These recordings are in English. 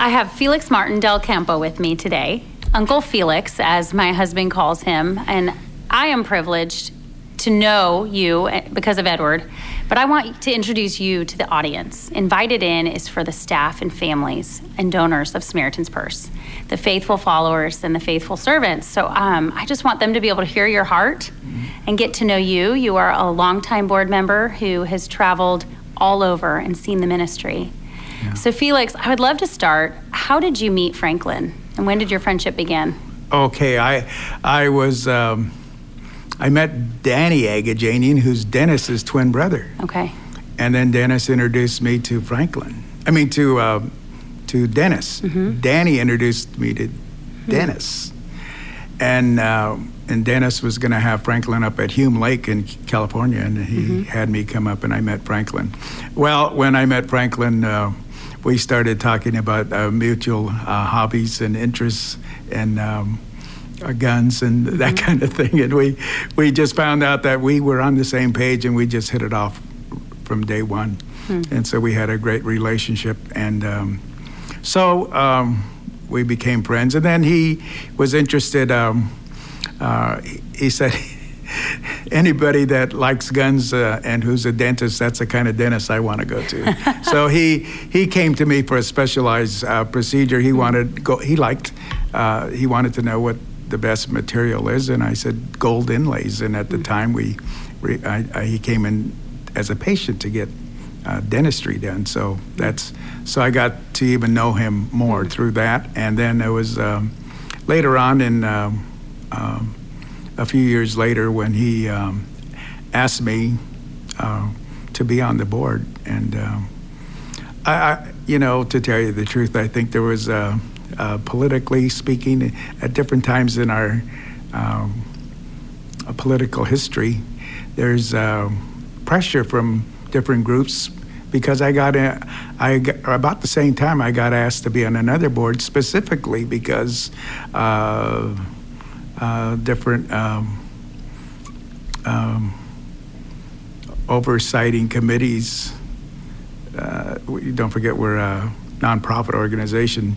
I have Felix Martin Del Campo with me today, Uncle Felix, as my husband calls him, and I am privileged to know you eh, because of Edward, but I want to introduce you to the audience. Invited in is for the staff and families and donors of Samaritan's Purse, the faithful followers and the faithful servants. So um, I just want them to be able to hear your heart and get to know you. You are a longtime board member who has traveled all over and seen the ministry. Yeah. So, Felix, I would love to start. How did you meet Franklin, and when did your friendship begin? Okay, I I was um, I met Danny Agajanian, who's Dennis's twin brother, Okay. and then Dennis introduced me to Franklin. I mean to uh, to Dennis. Danny introduced me to Dennis, and uh, and Dennis was going to have Franklin up at Hume Lake in California, and he had me come up, and I met Franklin. Well, when I met Franklin. Uh, we started talking about uh, mutual uh, hobbies and interests and um, uh, guns and that kind of thing. And we, we just found out that we were on the same page and we just hit it off from day one. And so we had a great relationship. And um, so um, we became friends. And then he was interested, um, uh, he said, anybody that likes guns uh, and who's a dentist, that's the kind of dentist I want to go to. so he he came to me for a specialized uh, procedure. He wanted go. He liked. Uh, he wanted to know what the best material is, and I said gold inlays. And at the time, we, we I, I, he came in as a patient to get uh, dentistry done. So that's so I got to even know him more through that. And then there was um, later on in. Um, um, a few years later when he um, asked me uh, to be on the board. And um, I, I, you know, to tell you the truth, I think there was, uh, uh, politically speaking, at different times in our um, uh, political history, there's um, pressure from different groups because I got, a, I got about the same time I got asked to be on another board specifically because uh, uh, different um, um, oversighting committees. Uh, we- don't forget, we're a nonprofit organization.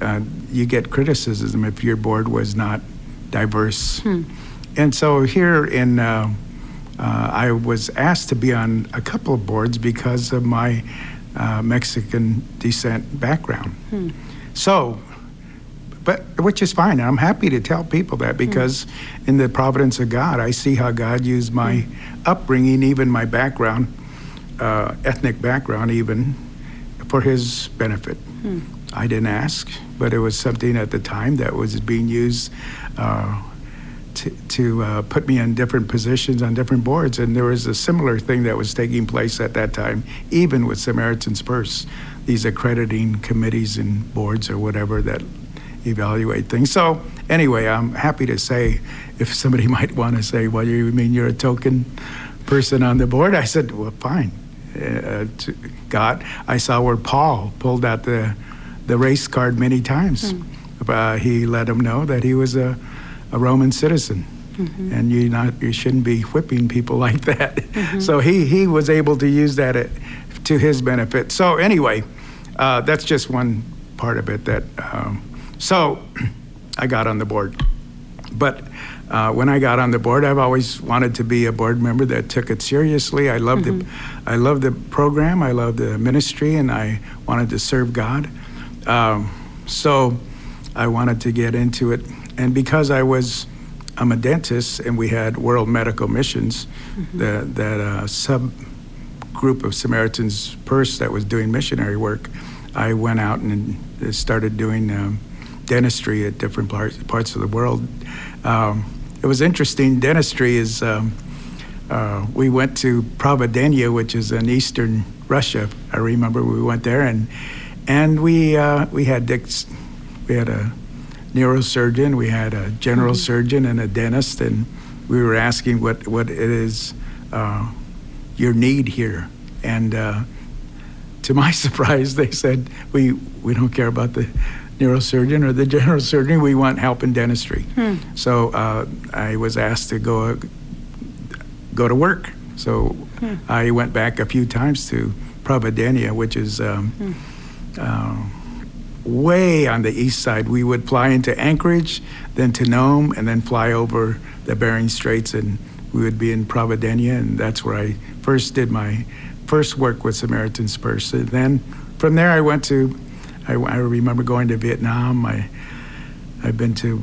Uh, you get criticism if your board was not diverse. And so here in, uh, uh, I was asked to be on a couple of boards because of my uh, Mexican descent background. So, but which is fine. I'm happy to tell people that because in the providence of God, I see how God used my upbringing, even my background, uh, ethnic background, even for His benefit. I didn't ask, but it was something at the time that was being used. Uh, to, to uh, put me in different positions on different boards. And there was a similar thing that was taking place at that time, even with Samaritan's Purse, these accrediting committees and boards or whatever that evaluate things. So, anyway, I'm happy to say if somebody might want to say, well, you mean you're a token person on the board? I said, well, fine. Uh, God, I saw where Paul pulled out the, the race card many times. Uh, he let him know that he was a a Roman citizen, and you not you shouldn't be whipping people like that. So he he was able to use that at, to his benefit. So anyway, uh, that's just one part of it. That um, so I got on the board, but. Uh, when I got on the board, I've always wanted to be a board member that took it seriously. I loved the, I loved the program. I loved the ministry, and I wanted to serve God. Um, so I wanted to get into it. And because I was, I'm a dentist, and we had World Medical Missions, the, that uh, sub group of Samaritan's Purse that was doing missionary work, I went out and started doing um, dentistry at different parts, parts of the world. Um, it was interesting. Dentistry is, um, uh, we went to Providenia, which is in eastern Russia. I remember we went there, and and we uh, we had dicks, we had a neurosurgeon, we had a general surgeon, and a dentist, and we were asking what what it is uh, your need here, and uh, to my surprise, they said we we don't care about the neurosurgeon or the general surgeon. We want help in dentistry. So uh, I was asked to go go to work. So I went back a few times to Providenia, which is um, uh, way on the east side. We would fly into Anchorage, then to Nome, and then fly over the Bering Straits, and we would be in Providenia, and that's where I first did my first work with Samaritan's Purse. And then from there, I went to, I, I remember going to Vietnam. I, I've been to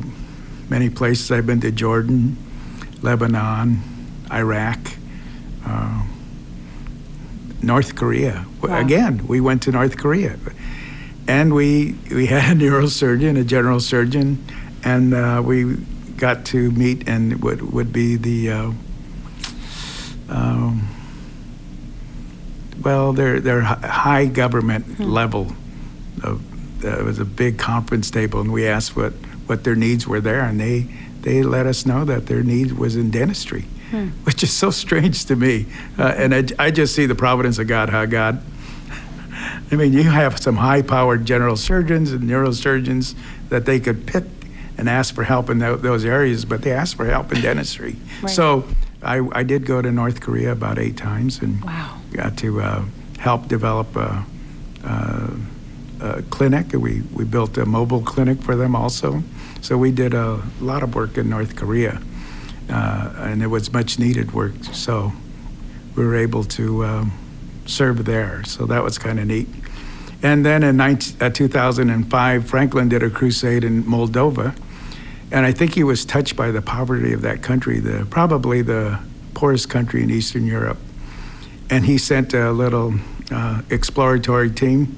many places. I've been to Jordan, Lebanon, Iraq, uh, North Korea. Wow. Again, we went to North Korea, and we we had a neurosurgeon, a general surgeon, and uh, we got to meet and would would be the. Uh, um, well, they're they're high government level. Uh, it was a big conference table, and we asked what, what their needs were there, and they they let us know that their need was in dentistry, which is so strange to me. Uh, and I, I just see the providence of God. How God. I mean, you have some high-powered general surgeons and neurosurgeons that they could pick and ask for help in tho- those areas, but they asked for help in dentistry. Right. So I, I did go to North Korea about eight times and Wow. got to uh, help develop a, a, a clinic. We, we built a mobile clinic for them also. So we did a lot of work in North Korea, uh, and it was much needed work. So we were able to um, serve there. So that was kind of neat. And then in 19, uh, 2005, Franklin did a crusade in Moldova. And I think he was touched by the poverty of that country, the, probably the poorest country in Eastern Europe. And he sent a little uh, exploratory team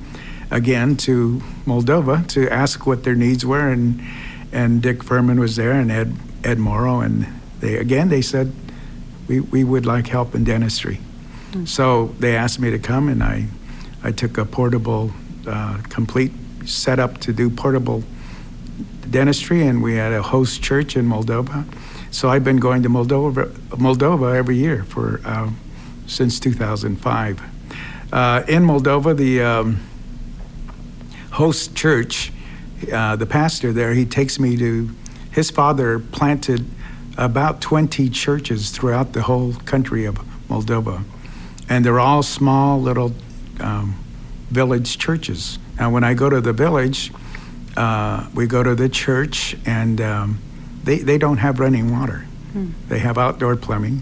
again to Moldova to ask what their needs were. And, and Dick Furman was there and Ed, Ed Morrow. And they, again, they said, we, we would like help in dentistry. So they asked me to come, and I, I took a portable, uh, complete setup to do portable dentistry, and we had a host church in Moldova. So I've been going to Moldova, Moldova every year for um, since 2005. Uh, in Moldova, the um, host church, uh, the pastor there, he takes me to. His father planted about 20 churches throughout the whole country of Moldova, and they're all small little um, village churches. Now, when I go to the village, uh, we go to the church, and um, they, they don't have running water. They have outdoor plumbing.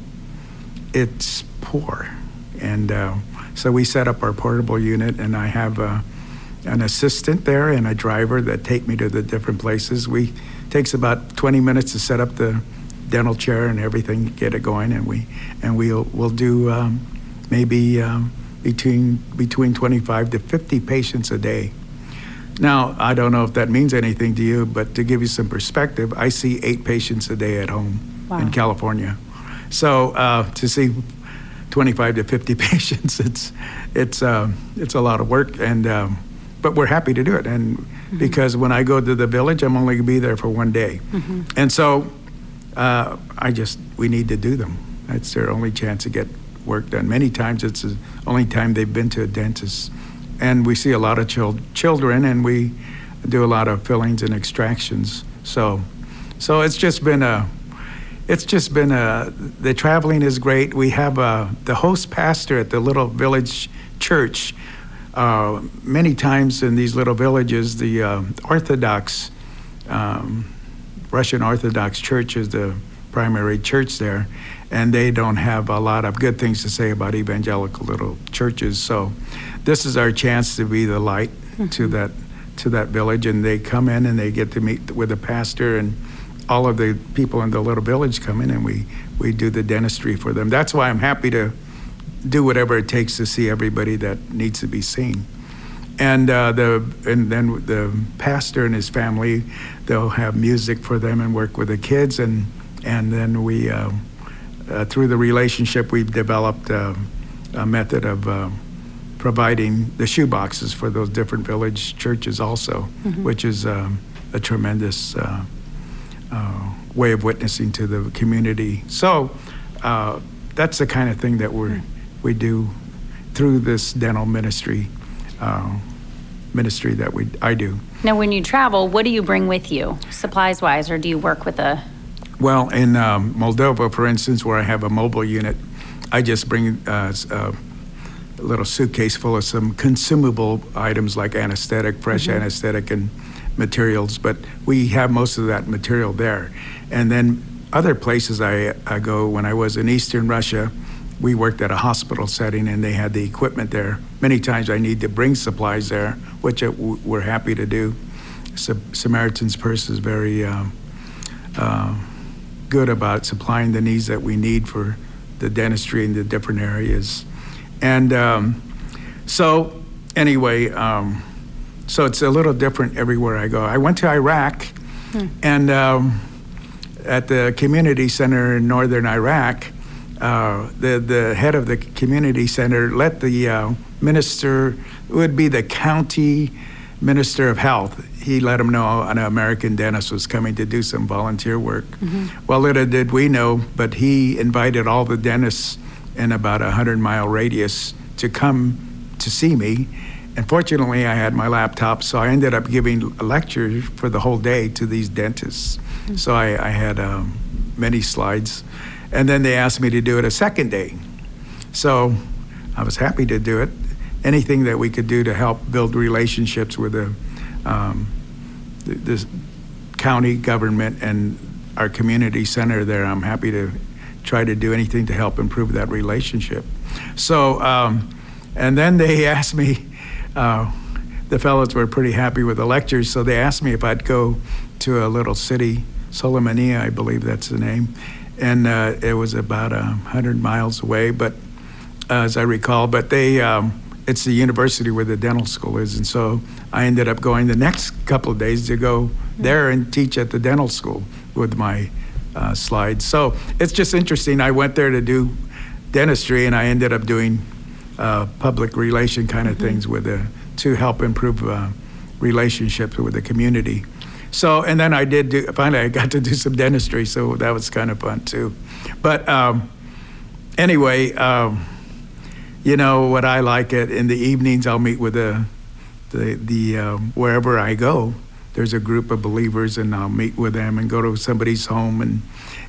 It's poor. And uh, so we set up our portable unit, and I have uh, an assistant there and a driver that take me to the different places. We takes about 20 minutes to set up the dental chair and everything, get it going, and we and we'll we'll do um, maybe um, between between 25 to 50 patients a day. Now, I don't know if that means anything to you, but to give you some perspective, I see eight patients a day at home Wow. in California. So uh, to see 25 to 50 patients, it's it's uh, it's a lot of work, and um, but we're happy to do it. And mm-hmm. because when I go to the village, I'm only gonna be there for one day, mm-hmm. and so uh, I just we need to do them. That's their only chance to get work done. Many times it's the only time they've been to a dentist, and we see a lot of chil- children, and we do a lot of fillings and extractions. So, so it's just been a it's just been a the traveling is great. We have a, the host pastor at the little village church. Uh, many times in these little villages, the uh, Orthodox um, Russian Orthodox Church is the primary church there, and they don't have a lot of good things to say about evangelical little churches. So, this is our chance to be the light to that to that village, and they come in and they get to meet with the pastor and all of the people in the little village come in, and we we do the dentistry for them. That's why I'm happy to do whatever it takes to see everybody that needs to be seen. And uh, the and then the pastor and his family they'll have music for them and work with the kids. And and then we uh, uh, through the relationship we've developed uh, a method of uh, providing the shoe boxes for those different village churches also which is um, a tremendous uh, uh, way of witnessing to the community. So uh, that's the kind of thing that we we do through this dental ministry uh, ministry that we I do. Now, when you travel, what do you bring with you, supplies wise, or do you work with a? Well, in um, Moldova, for instance, where I have a mobile unit, I just bring uh, a little suitcase full of some consumable items like anesthetic, fresh anesthetic, and materials. But we have most of that material there. And then other places I, I go, when I was in Eastern Russia, we worked at a hospital setting and they had the equipment there. Many times I need to bring supplies there, which uh, w- we're happy to do. Sa- Samaritan's Purse is very um, uh, good about supplying the needs that we need for the dentistry in the different areas. And um, so, anyway, um, so it's a little different everywhere I go. I went to Iraq, and um, at the community center in northern Iraq, uh, the the head of the community center let the uh, minister, it would be the county minister of health. He let him know an American dentist was coming to do some volunteer work. Well, little did we know, but he invited all the dentists in about a hundred mile radius to come to see me. And fortunately, I had my laptop, so I ended up giving a lecture for the whole day to these dentists. So I, I had um, many slides. And then they asked me to do it a second day. So I was happy to do it. Anything that we could do to help build relationships with the, um, the, county government and our community center there, I'm happy to try to do anything to help improve that relationship. So, um, and then they asked me, uh, the fellows were pretty happy with the lectures, so they asked me if I'd go to a little city, Solomania, I believe that's the name, and uh, it was about a hundred miles away, but uh, as I recall, but they, um, it's the university where the dental school is, and so I ended up going the next couple of days to go there and teach at the dental school with my uh, slides. So it's just interesting. I went there to do dentistry, and I ended up doing uh, public relation kind of things with the to help improve uh, relationships with the community. So, and then I did do, finally, I got to do some dentistry, so that was kind of fun too. But um, anyway, um, you know what I like it in the evenings, I'll meet with the, the, the um, wherever I go. There's a group of believers, and I'll meet with them and go to somebody's home, and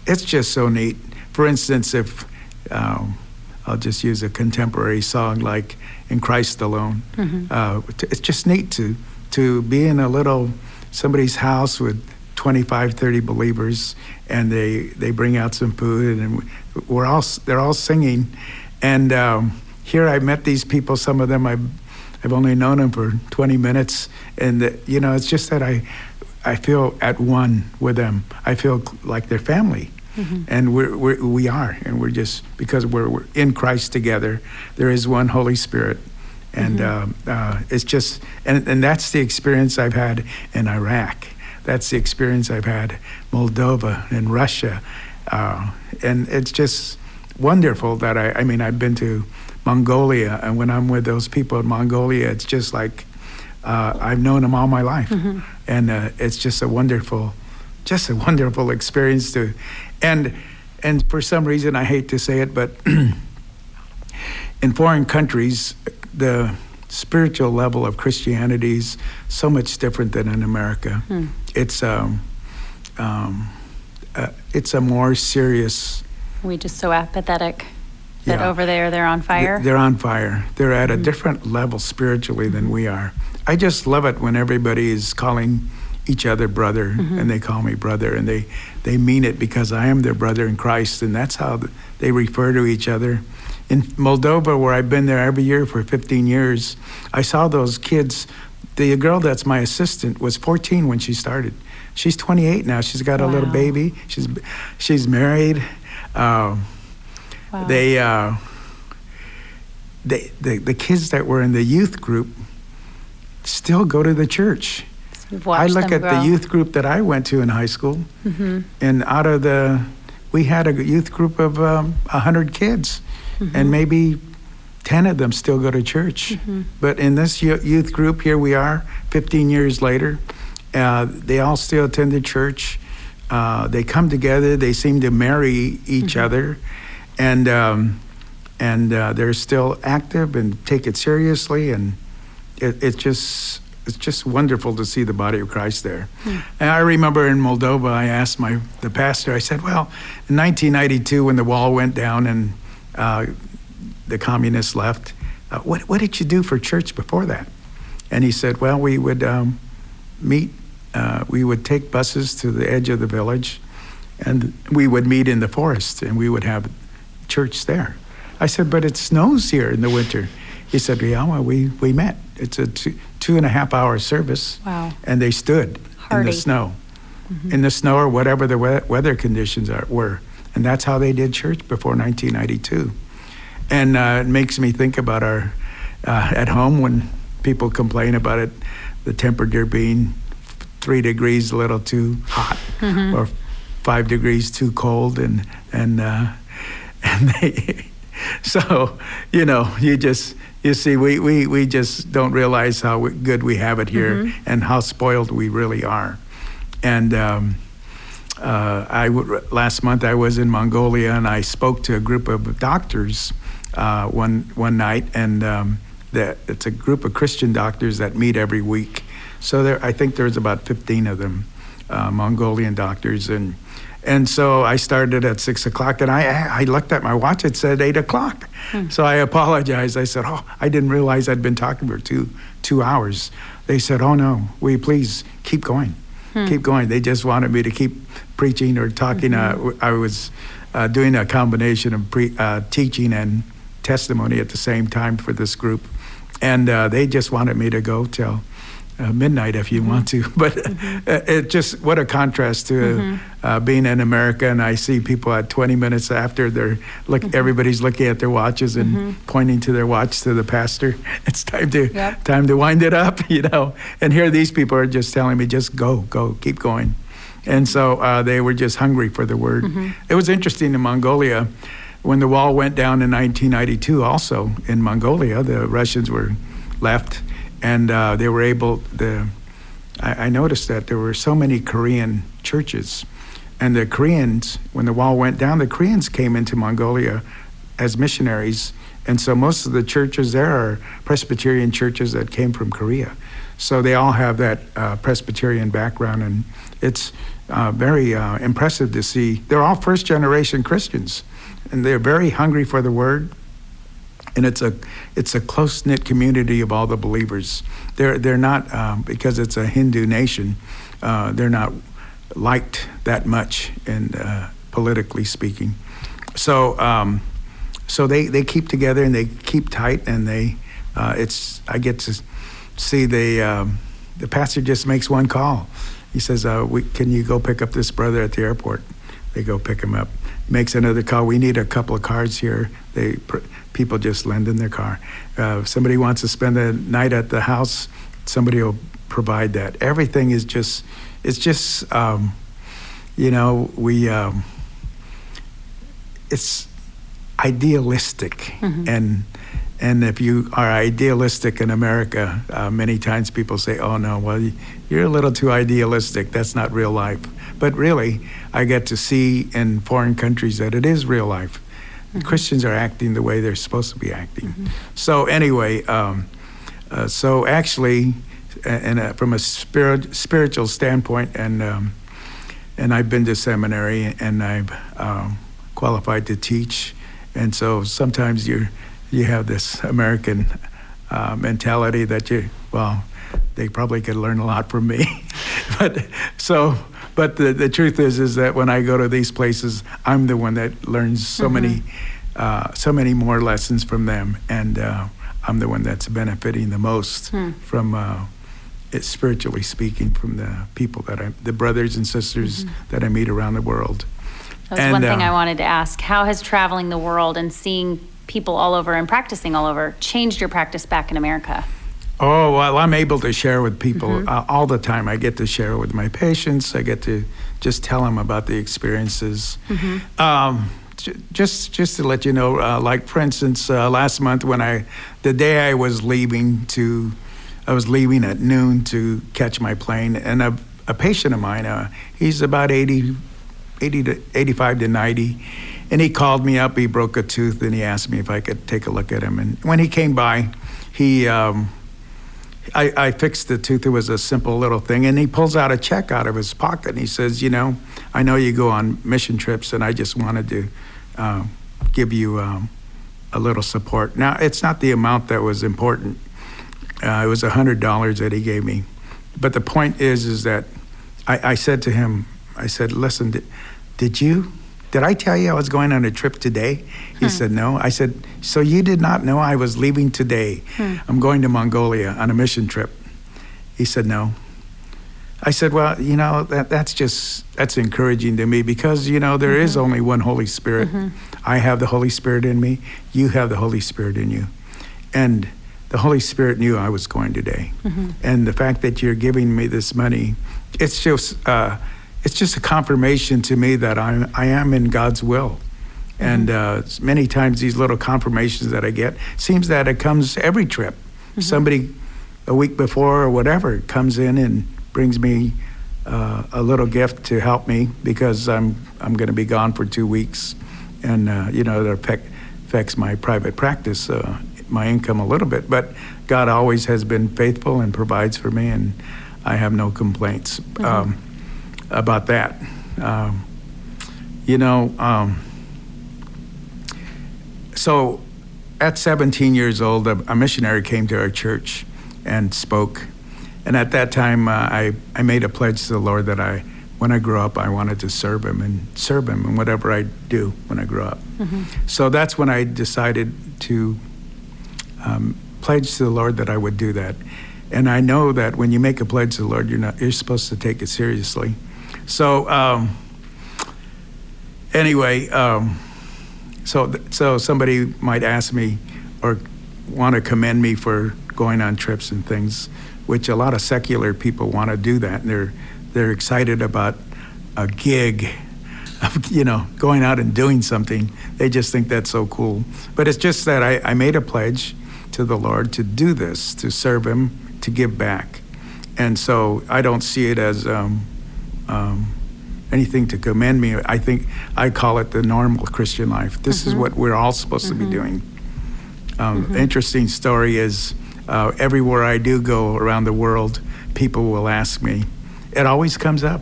it's just so neat. For instance, if um, I'll just use a contemporary song like "In Christ Alone," uh, it's just neat to to be in a little somebody's house with 25, 30 believers, and they they bring out some food, and we're all they're all singing, and um, here I met these people. Some of them I've I've only known them for 20 minutes, and uh, you know it's just that I I feel at one with them. I feel like they're family. And we're, we're, we are, and we're just because we're, we're in Christ together. There is one Holy Spirit, and um, uh, it's just, and, and that's the experience I've had in Iraq. That's the experience I've had Moldova and Russia, uh, and it's just wonderful that I. I mean, I've been to Mongolia, and when I'm with those people in Mongolia, it's just like uh, I've known them all my life, and uh, it's just a wonderful, just a wonderful experience to, and and for some reason I hate to say it, but in foreign countries, the spiritual level of Christianity is so much different than in America. It's um, um, uh, it's a more serious. We just so apathetic that Yeah. over there they're on fire. They're on fire. They're at a different level spiritually than we are. I just love it when everybody is calling each other brother, and they call me brother, and they they mean it because I am their brother in Christ, and that's how they refer to each other. In Moldova, where I've been there every year for 15 years, I saw those kids. The girl that's my assistant was 14 when she started. She's 28 now. She's got a little baby. She's she's married. Um, Wow. they, uh, they, the, the kids that were in the youth group still go to the church. I look at grow. the youth group that I went to in high school, and out of the, we had a youth group of um, 100 kids, and maybe 10 of them still go to church. But in this youth group, here we are, 15 years later, uh, they all still attend the church. Uh, they come together, they seem to marry each other, and, um, and uh, they're still active and take it seriously, and it, it's just it's just wonderful to see the body of Christ there. And I remember in Moldova, I asked my the pastor. I said, "Well, in 1992, when the wall went down and uh, the communists left, uh, what, what did you do for church before that? And he said, Well, we would um, meet, uh, we would take buses to the edge of the village, and we would meet in the forest, and we would have church there. I said, But it snows here in the winter. He said, Yeah, well, we, we met. It's a two, two and a half hour service. Wow. And they stood Hardy. in the snow, in the snow or whatever the we- weather conditions are, were. And that's how they did church before 1992. And uh, it makes me think about our, uh, at home when people complain about it, the temperature being three degrees a little too hot or five degrees too cold. And, and, uh, and they, so, you know, you just, you see, we, we, we just don't realize how good we have it here and how spoiled we really are. And um, uh, I w- last month I was in Mongolia and I spoke to a group of doctors uh, one one night, and um, that it's a group of Christian doctors that meet every week. So there, I think there's about 15 of them, uh, Mongolian doctors, and and so I started at six o'clock, and I I looked at my watch; it said eight o'clock. So I apologized. I said, "Oh, I didn't realize I'd been talking for two two hours." They said, "Oh no, we please keep going." Keep going. They just wanted me to keep preaching or talking. Uh, w- I was uh, doing a combination of pre- uh, teaching and testimony at the same time for this group, and uh, they just wanted me to go till. Uh, midnight, if you want to, but uh, it just what a contrast to uh, being in America, and I see people at 20 minutes after they're look, everybody's looking at their watches and pointing to their watch to the pastor. It's time to Yep. time to wind it up, you know. And here these people are just telling me, just go, go, keep going. And so uh, they were just hungry for the word. It was interesting in Mongolia when the wall went down in 1992. Also in Mongolia, the Russians were left, and uh, they were able. The I, I noticed that there were so many Korean churches, and the Koreans, when the wall went down, the Koreans came into Mongolia as missionaries, and so most of the churches there are Presbyterian churches that came from Korea. So they all have that uh, Presbyterian background, and it's uh, very uh, impressive to see. They're all first generation Christians, and they're very hungry for the word. And it's a it's a close knit community of all the believers. They're they're not um, because it's a Hindu nation. Uh, they're not liked that much, in uh, politically speaking. So um, so they, they keep together and they keep tight and they uh, it's I get to see the um, the pastor just makes one call. He says, uh, we, "Can you go pick up this brother at the airport?" They go pick him up. Makes another call. We need a couple of cars here. They pr- people just lend in their car. Uh, if somebody wants to spend the night at the house, somebody will provide that. Everything is just it's just um, you know we. Um, it's idealistic and and if you are idealistic in America, uh, many times people say, "Oh no, well you're a little too idealistic. That's not real life." But really, I get to see in foreign countries that it is real life. Christians are acting the way they're supposed to be acting. So anyway, um, uh, so actually, and uh, from a spirit, spiritual standpoint, and um, and I've been to seminary and I've um, qualified to teach, and so sometimes you you have this American uh, mentality that you well they probably could learn a lot from me, but so but the the truth is is that when I go to these places, I'm the one that learns so many uh, so many more lessons from them, and uh, I'm the one that's benefiting the most from. Uh, spiritually speaking, from the people that I, the brothers and sisters that I meet around the world. That was And, one thing uh, I wanted to ask. How has traveling the world and seeing people all over and practicing all over changed your practice back in America? Oh, well, I'm able to share with people uh, all the time. I get to share with my patients. I get to just tell them about the experiences. Um, j- just, just to let you know, uh, like for instance, uh, last month when I, the day I was leaving to, I was leaving at noon to catch my plane, and a, a patient of mine, uh, he's about 80, 80 to 85 to 90. And he called me up. He broke a tooth, and he asked me if I could take a look at him. And when he came by, he um, I, I fixed the tooth. It was a simple little thing. And he pulls out a check out of his pocket and he says, You know, I know you go on mission trips, and I just wanted to um, give you um, a little support. Now, it's not the amount that was important. Uh, it was $100 that he gave me. But the point is, is that I, I said to him, I said, listen, did, did you, did I tell you I was going on a trip today? He hmm. said, no. I said, so you did not know I was leaving today. Hmm. I'm going to Mongolia on a mission trip. He said, no. I said, well, you know, that, that's just, that's encouraging to me because, you know, there is mm-hmm. only one Holy Spirit. Mm-hmm. I have the Holy Spirit in me. You have the Holy Spirit in you. And the Holy Spirit knew I was going today. Mm-hmm. And the fact that you're giving me this money, it's just, uh, it's just a confirmation to me that I'm, I am in God's will. And uh, many times these little confirmations that I get seems that it comes every trip. Somebody a week before or whatever comes in and brings me uh, a little gift to help me because I'm I'm going to be gone for two weeks, and uh, you know that affect, affects my private practice, uh, my income a little bit. But God always has been faithful and provides for me, and I have no complaints um, about that. Um, you know. Um, so at 17 years old, a, a missionary came to our church and spoke. And at that time, uh, I, I made a pledge to the Lord that I, when I grew up, I wanted to serve Him and serve Him in whatever I do when I grow up. So that's when I decided to um, pledge to the Lord that I would do that. And I know that when you make a pledge to the Lord, you're not you're supposed to take it seriously. So um, anyway, um, so so somebody might ask me or want to commend me for going on trips and things, which a lot of secular people want to do that. And they're they're excited about a gig of you know going out and doing something. They just think that's so cool. But it's just that I, I made a pledge to the Lord to do this, to serve Him, to give back, and so I don't see it as. Um, um, anything to commend me. I think I call it the normal Christian life. This is what we're all supposed to be doing. Um, the Interesting story is uh, everywhere I do go around the world, people will ask me. It always comes up.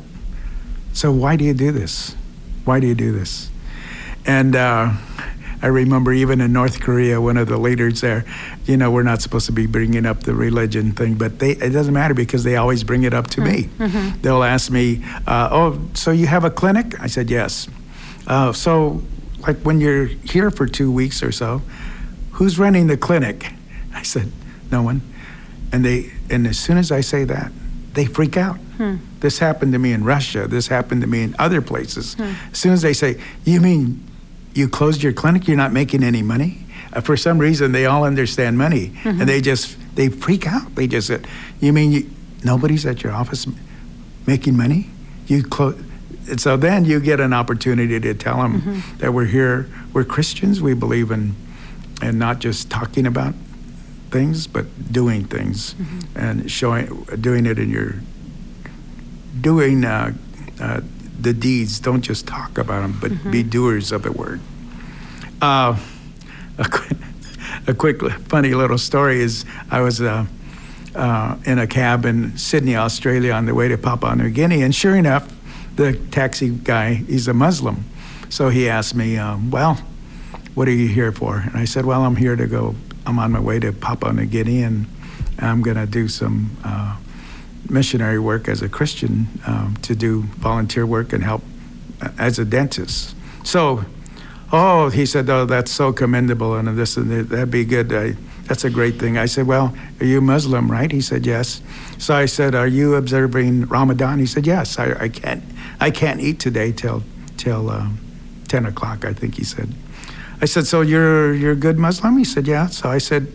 So why do you do this? Why do you do this? And uh, I remember even in North Korea, one of the leaders there, you know, we're not supposed to be bringing up the religion thing, but they, it doesn't matter because they always bring it up to me. They'll ask me, uh, "Oh, so you have a clinic?" I said, "Yes." Uh, so, like when you're here for two weeks or so, who's running the clinic? I said, "No one." And they, and as soon as I say that, they freak out. This happened to me in Russia. This happened to me in other places. As soon as they say, "You mean you closed your clinic? You're not making any money?" Uh, for some reason, they all understand money, and they just they freak out. They just said, "You mean you, nobody's at your office making money? You close." And so then you get an opportunity to tell them that we're here, we're Christians, we believe in, and not just talking about things, but doing things, and showing, doing it in your, doing uh, uh, the deeds. Don't just talk about them, but be doers of the word. Uh, a, quick, a quick, funny little story is I was uh, uh, in a cab in Sydney, Australia, on the way to Papua New Guinea, and sure enough, the taxi guy, he's a Muslim. So he asked me, um, Well, what are you here for? And I said, Well, I'm here to go, I'm on my way to Papua New Guinea, and I'm going to do some uh, missionary work as a Christian um, to do volunteer work and help uh, as a dentist. So, oh, he said, oh, that's so commendable, and this and that, that'd be good. I, that's a great thing. I said, well, are you Muslim, right? He said, yes. So I said, are you observing Ramadan? He said, yes. I, I can't, I can't eat today till till um, ten o'clock. I think he said. I said, so you're you're a good Muslim? He said, yeah. So I said,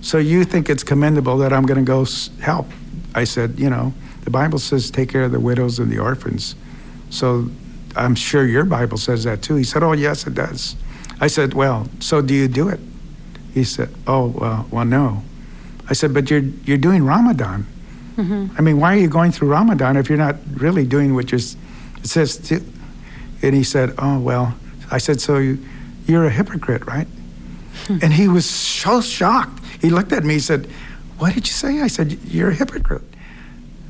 so you think it's commendable that I'm going to go help? I said, you know, the Bible says take care of the widows and the orphans. So I'm sure your Bible says that too. He said, oh, yes, it does. I said, well, so do you do it? He said, oh, well, well no. I said, but you're, you're doing Ramadan. Mm-hmm. I mean, why are you going through Ramadan if you're not really doing what you're, it says, to, and he said, oh, well, I said, so you, you're a hypocrite, right? And he was so shocked. He looked at me. He said, "What did you say?" I said, "You're a hypocrite."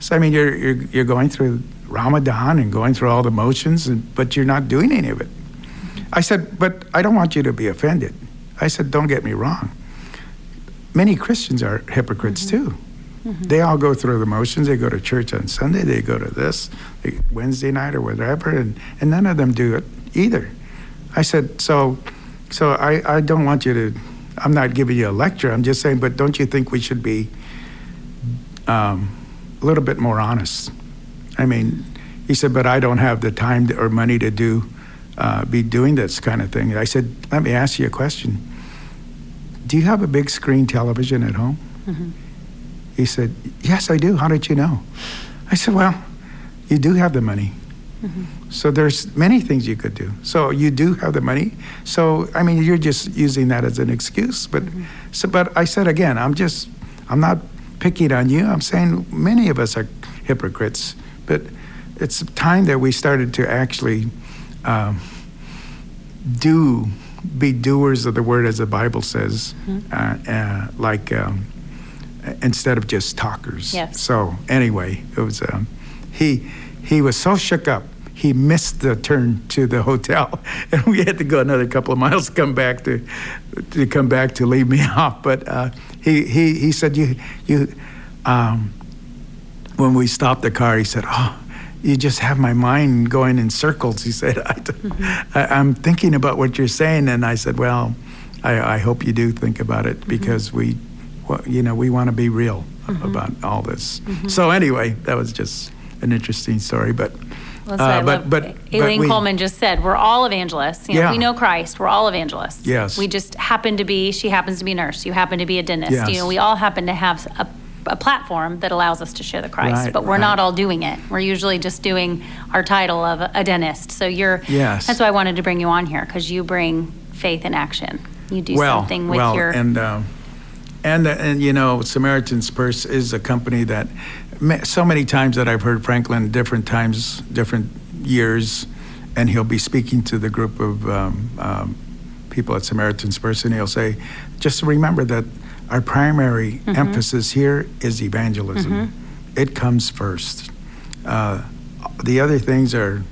So I mean, you're you're, you're going through Ramadan and going through all the motions, and, but you're not doing any of it. I said, "But I don't want you to be offended. I said, don't get me wrong. Many Christians are hypocrites mm-hmm. too. Mm-hmm. They all go through the motions. They go to church on Sunday. They go to this they, Wednesday night or whatever, and, and none of them do it either. I said, so, so I, I don't want you to. I'm not giving you a lecture. I'm just saying, but don't you think we should be um, a little bit more honest? I mean, he said, but I don't have the time to, or money to do, uh, be doing this kind of thing. I said, let me ask you a question. Do you have a big screen television at home? He said, Yes, I do. How did you know? I said, Well, you do have the money. So there's many things you could do. So you do have the money. So I mean, you're just using that as an excuse. But so, but I said again, I'm just, I'm not picking on you. I'm saying many of us are hypocrites. But it's time that we started to actually um, do, be doers of the word, as the Bible says, uh, uh, like. Um, instead of just talkers. Yes. So anyway, it was um, he he was so shook up. He missed the turn to the hotel, and we had to go another couple of miles to come back to to come back to leave me off. But uh, he he he said you you um, when we stopped the car, he said, "Oh." You just have my mind going in circles. He said, I, I, am thinking about what you're saying. And I said, Well, I, I hope you do think about it because we well, you know, we want to be real about all this. So anyway, that was just an interesting story, but. Well, uh, but- but- but Elaine we- Coleman just said, we're all evangelists. You know, Yeah. We know Christ. We're all evangelists. Yes. We just happen to be, she happens to be a nurse. You happen to be a dentist. Yes. You know, we all happen to have a, a platform that allows us to share the Christ, Right, but we're not all doing it. We're usually just doing our title of a, dentist. So you're, Yes. that's why I wanted to bring you on here because you bring faith in action. You do well, something with well, your. and um, and and you know, Samaritan's Purse is a company that so many times that I've heard Franklin different times, different years, and he'll be speaking to the group of um, um, people at Samaritan's Purse, and he'll say, just remember that our primary Mm-hmm. emphasis here is evangelism. It comes first. Uh, the other things are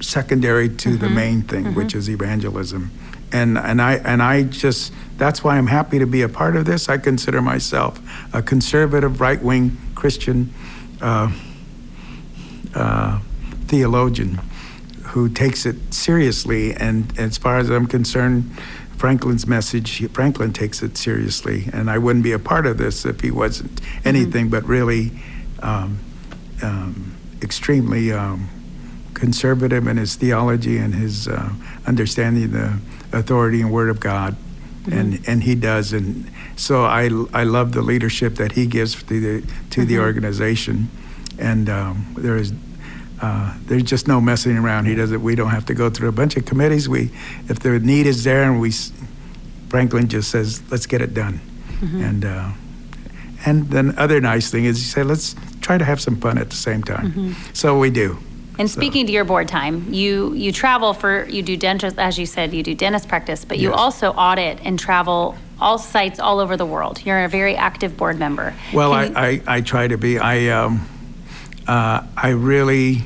secondary to Mm-hmm. the main thing, which is evangelism. And and I and I just that's why I'm happy to be a part of this. I consider myself a conservative, right wing Christian uh, uh, theologian who takes it seriously. And as far as I'm concerned, Franklin's message, Franklin takes it seriously. And I wouldn't be a part of this if he wasn't anything but really um, um, extremely um, conservative in his theology and his uh, understanding of the authority and word of God. And, and he does, and so I, I love the leadership that he gives to the to the organization, and um, there is uh, there's just no messing around. He doesn't. We don't have to go through a bunch of committees. We, if the need is there, and we, Franklin just says, let's get it done. And uh, and then other nice thing is he said, let's try to have some fun at the same time. So we do. And So- speaking to your board time, you you travel for you do dentist as you said you do dentist practice, but you also audit and travel all sites all over the world. You're a very active board member. Well, I, you- I, I try to be. I um, uh, I really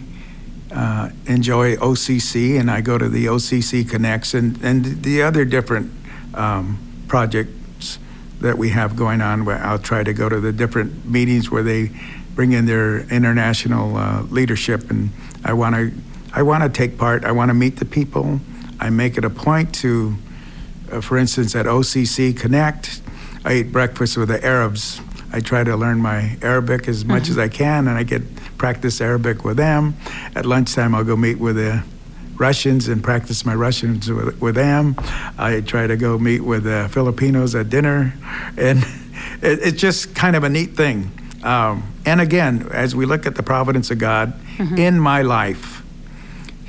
uh, enjoy OCC, and I go to the OCC Connects and, and the other different um, projects that we have going on. Where I'll try to go to the different meetings where they bring in their international uh, leadership, and I want to I want to take part. I want to meet the people. I make it a point to for instance, at OCC Connect, I eat breakfast with the Arabs. I try to learn my Arabic as much as I can, and I get practice Arabic with them. At lunchtime, I'll go meet with the Russians and practice my Russians with, with them. I try to go meet with the Filipinos at dinner, and it, it's just kind of a neat thing. Um, and again, as we look at the providence of God in my life,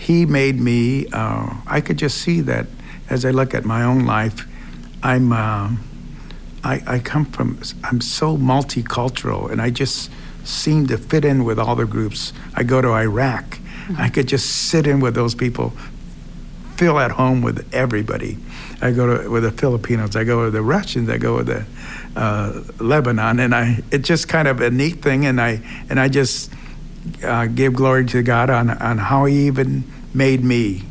he made me uh, i could just see that as i look at my own life i'm uh, I, I come from i'm so multicultural and i just seem to fit in with all the groups. I go to iraq. I could just sit in with those people feel at home with everybody. I go to with the filipinos i go with the russians i go with the uh, lebanon and i it's just kind of a neat thing and i and i just uh, give glory to God on, on how He even made me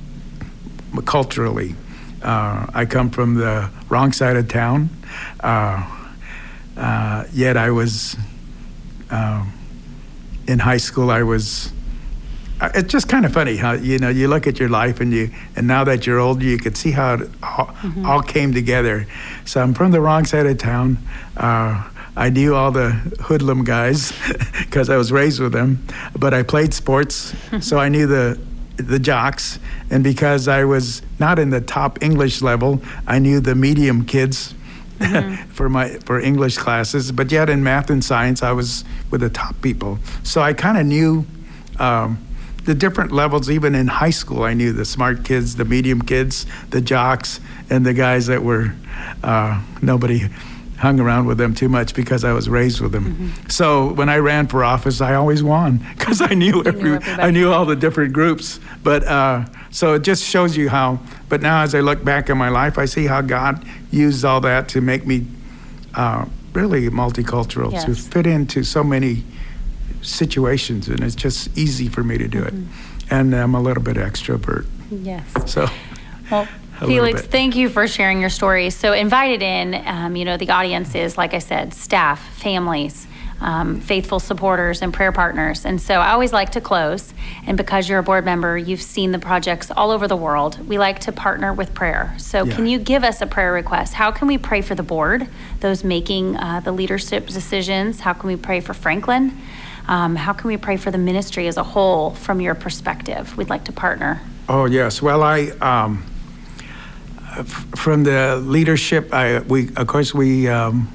culturally. Uh, I come from the wrong side of town, uh, uh, yet I was uh, in high school. I was. uh, It's just kind of funny how you know you look at your life and you and now that you're older you can see how it all, all came together. So I'm from the wrong side of town. Uh, I knew all the hoodlum guys because I was raised with them, but I played sports, so I knew the the jocks, and because I was not in the top English level, I knew the medium kids for my for English classes. But yet in math and science, I was with the top people, so I kind of knew. Um, the different levels, even in high school, I knew the smart kids, the medium kids, the jocks, and the guys that were uh, nobody hung around with them too much because I was raised with them. So when I ran for office, I always won because I knew every, I knew all the different groups. But uh, so it just shows you how. But now, as I look back in my life, I see how God used all that to make me uh, really multicultural to fit into so many situations, and it's just easy for me to do it. And I'm a little bit extrovert, Yes. so. Well, Felix, thank you for sharing your story. So, invited in, um, you know, the audience is, like I said, staff, families, um, faithful supporters, and prayer partners. And so, I always like to close. And because you're a board member, you've seen the projects all over the world. We like to partner with prayer. So, Yeah. can you give us a prayer request? How can we pray for the board, those making uh, the leadership decisions? How can we pray for Franklin? Um, how can we pray for the ministry as a whole from your perspective? We'd like to partner. Oh, yes. Well, I, um, from the leadership, I, we, of course, we, um,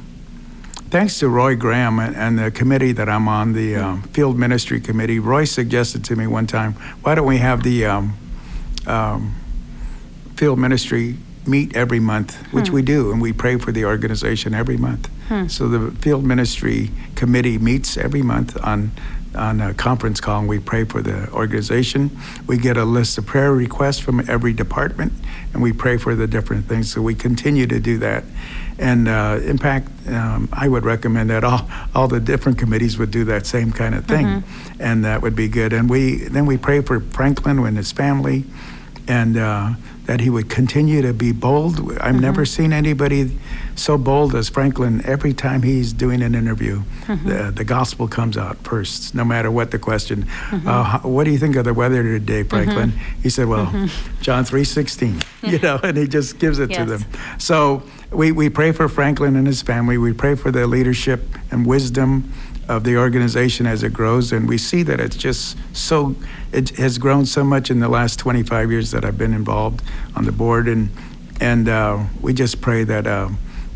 thanks to Roy Graham and, and the committee that I'm on, the um, Field Ministry Committee, Roy suggested to me one time, why don't we have the um, um, field ministry meet every month, which we do, and we pray for the organization every month. So the field ministry committee meets every month on on a conference call, and we pray for the organization. We get a list of prayer requests from every department, and we pray for the different things. So we continue to do that. And uh, in fact, um, I would recommend that all, all the different committees would do that same kind of thing, and that would be good. And we then we pray for Franklin and his family, and uh, that he would continue to be bold. I've never mm-hmm. seen anybody so bold as Franklin. Every time he's doing an interview, mm-hmm. the, the gospel comes out first, no matter what the question. Mm-hmm. Uh, what do you think of the weather today, Franklin? He said, "Well, John three sixteen, you know," and he just gives it to them. So we, we pray for Franklin and his family. We pray for their leadership and wisdom of the organization as it grows, and we see that it's just so it has grown so much in the last 25 years that I've been involved on the board, and and uh, we just pray that. Uh,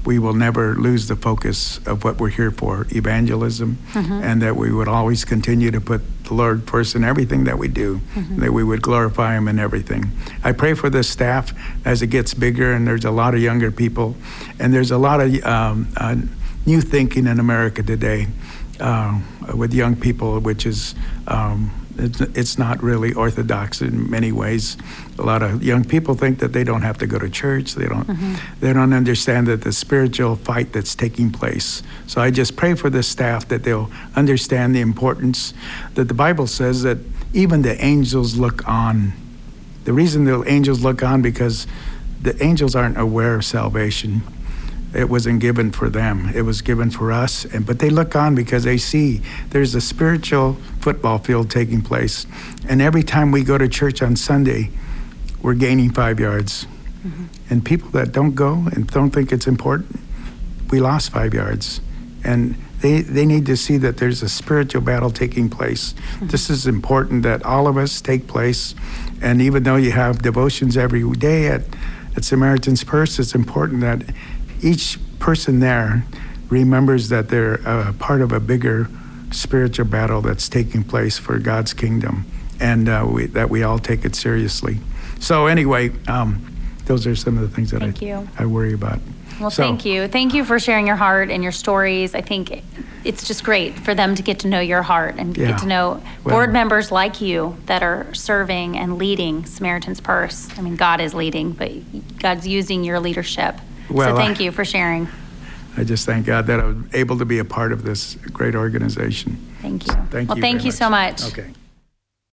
we will never lose the focus of what we're here for evangelism and that we would always continue to put the lord first in everything that we do that we would glorify him in everything. I pray for the staff as it gets bigger and there's a lot of younger people and there's a lot of um, uh, new thinking in america today uh, with young people which is um, it's, it's not really orthodox in many ways. A lot of young people think that they don't have to go to church. They don't. They don't understand that the spiritual fight that's taking place. So I just pray for the staff that they'll understand the importance that the Bible says that even the angels look on. The reason the angels look on because the angels aren't aware of salvation it wasn't given for them. It was given for us and but they look on because they see there's a spiritual football field taking place. And every time we go to church on sunday we're gaining five yards. Mm-hmm. And people that don't go and don't think it's important we lost five yards. And they, they need to see that there's a spiritual battle taking place. Mm-hmm. This is important that all of us take place. And even though you have devotions every day at, at samaritan's purse it's important that each person there remembers that they're a part of a bigger spiritual battle that's taking place for God's kingdom, and uh, we, that we all take it seriously. So anyway, um, those are some of the things that Thank I, you. I worry about. Well, So- thank you. Thank you for sharing your heart and your stories. I think it's just great for them to get to know your heart and Yeah. get to know Well- board members like you that are serving and leading Samaritan's Purse. I mean, God is leading, but God's using your leadership. Well, so I- thank you for sharing. I just thank God that I was able to be a part of this great organization. Thank you. Thank well, you. thank you so much. Okay.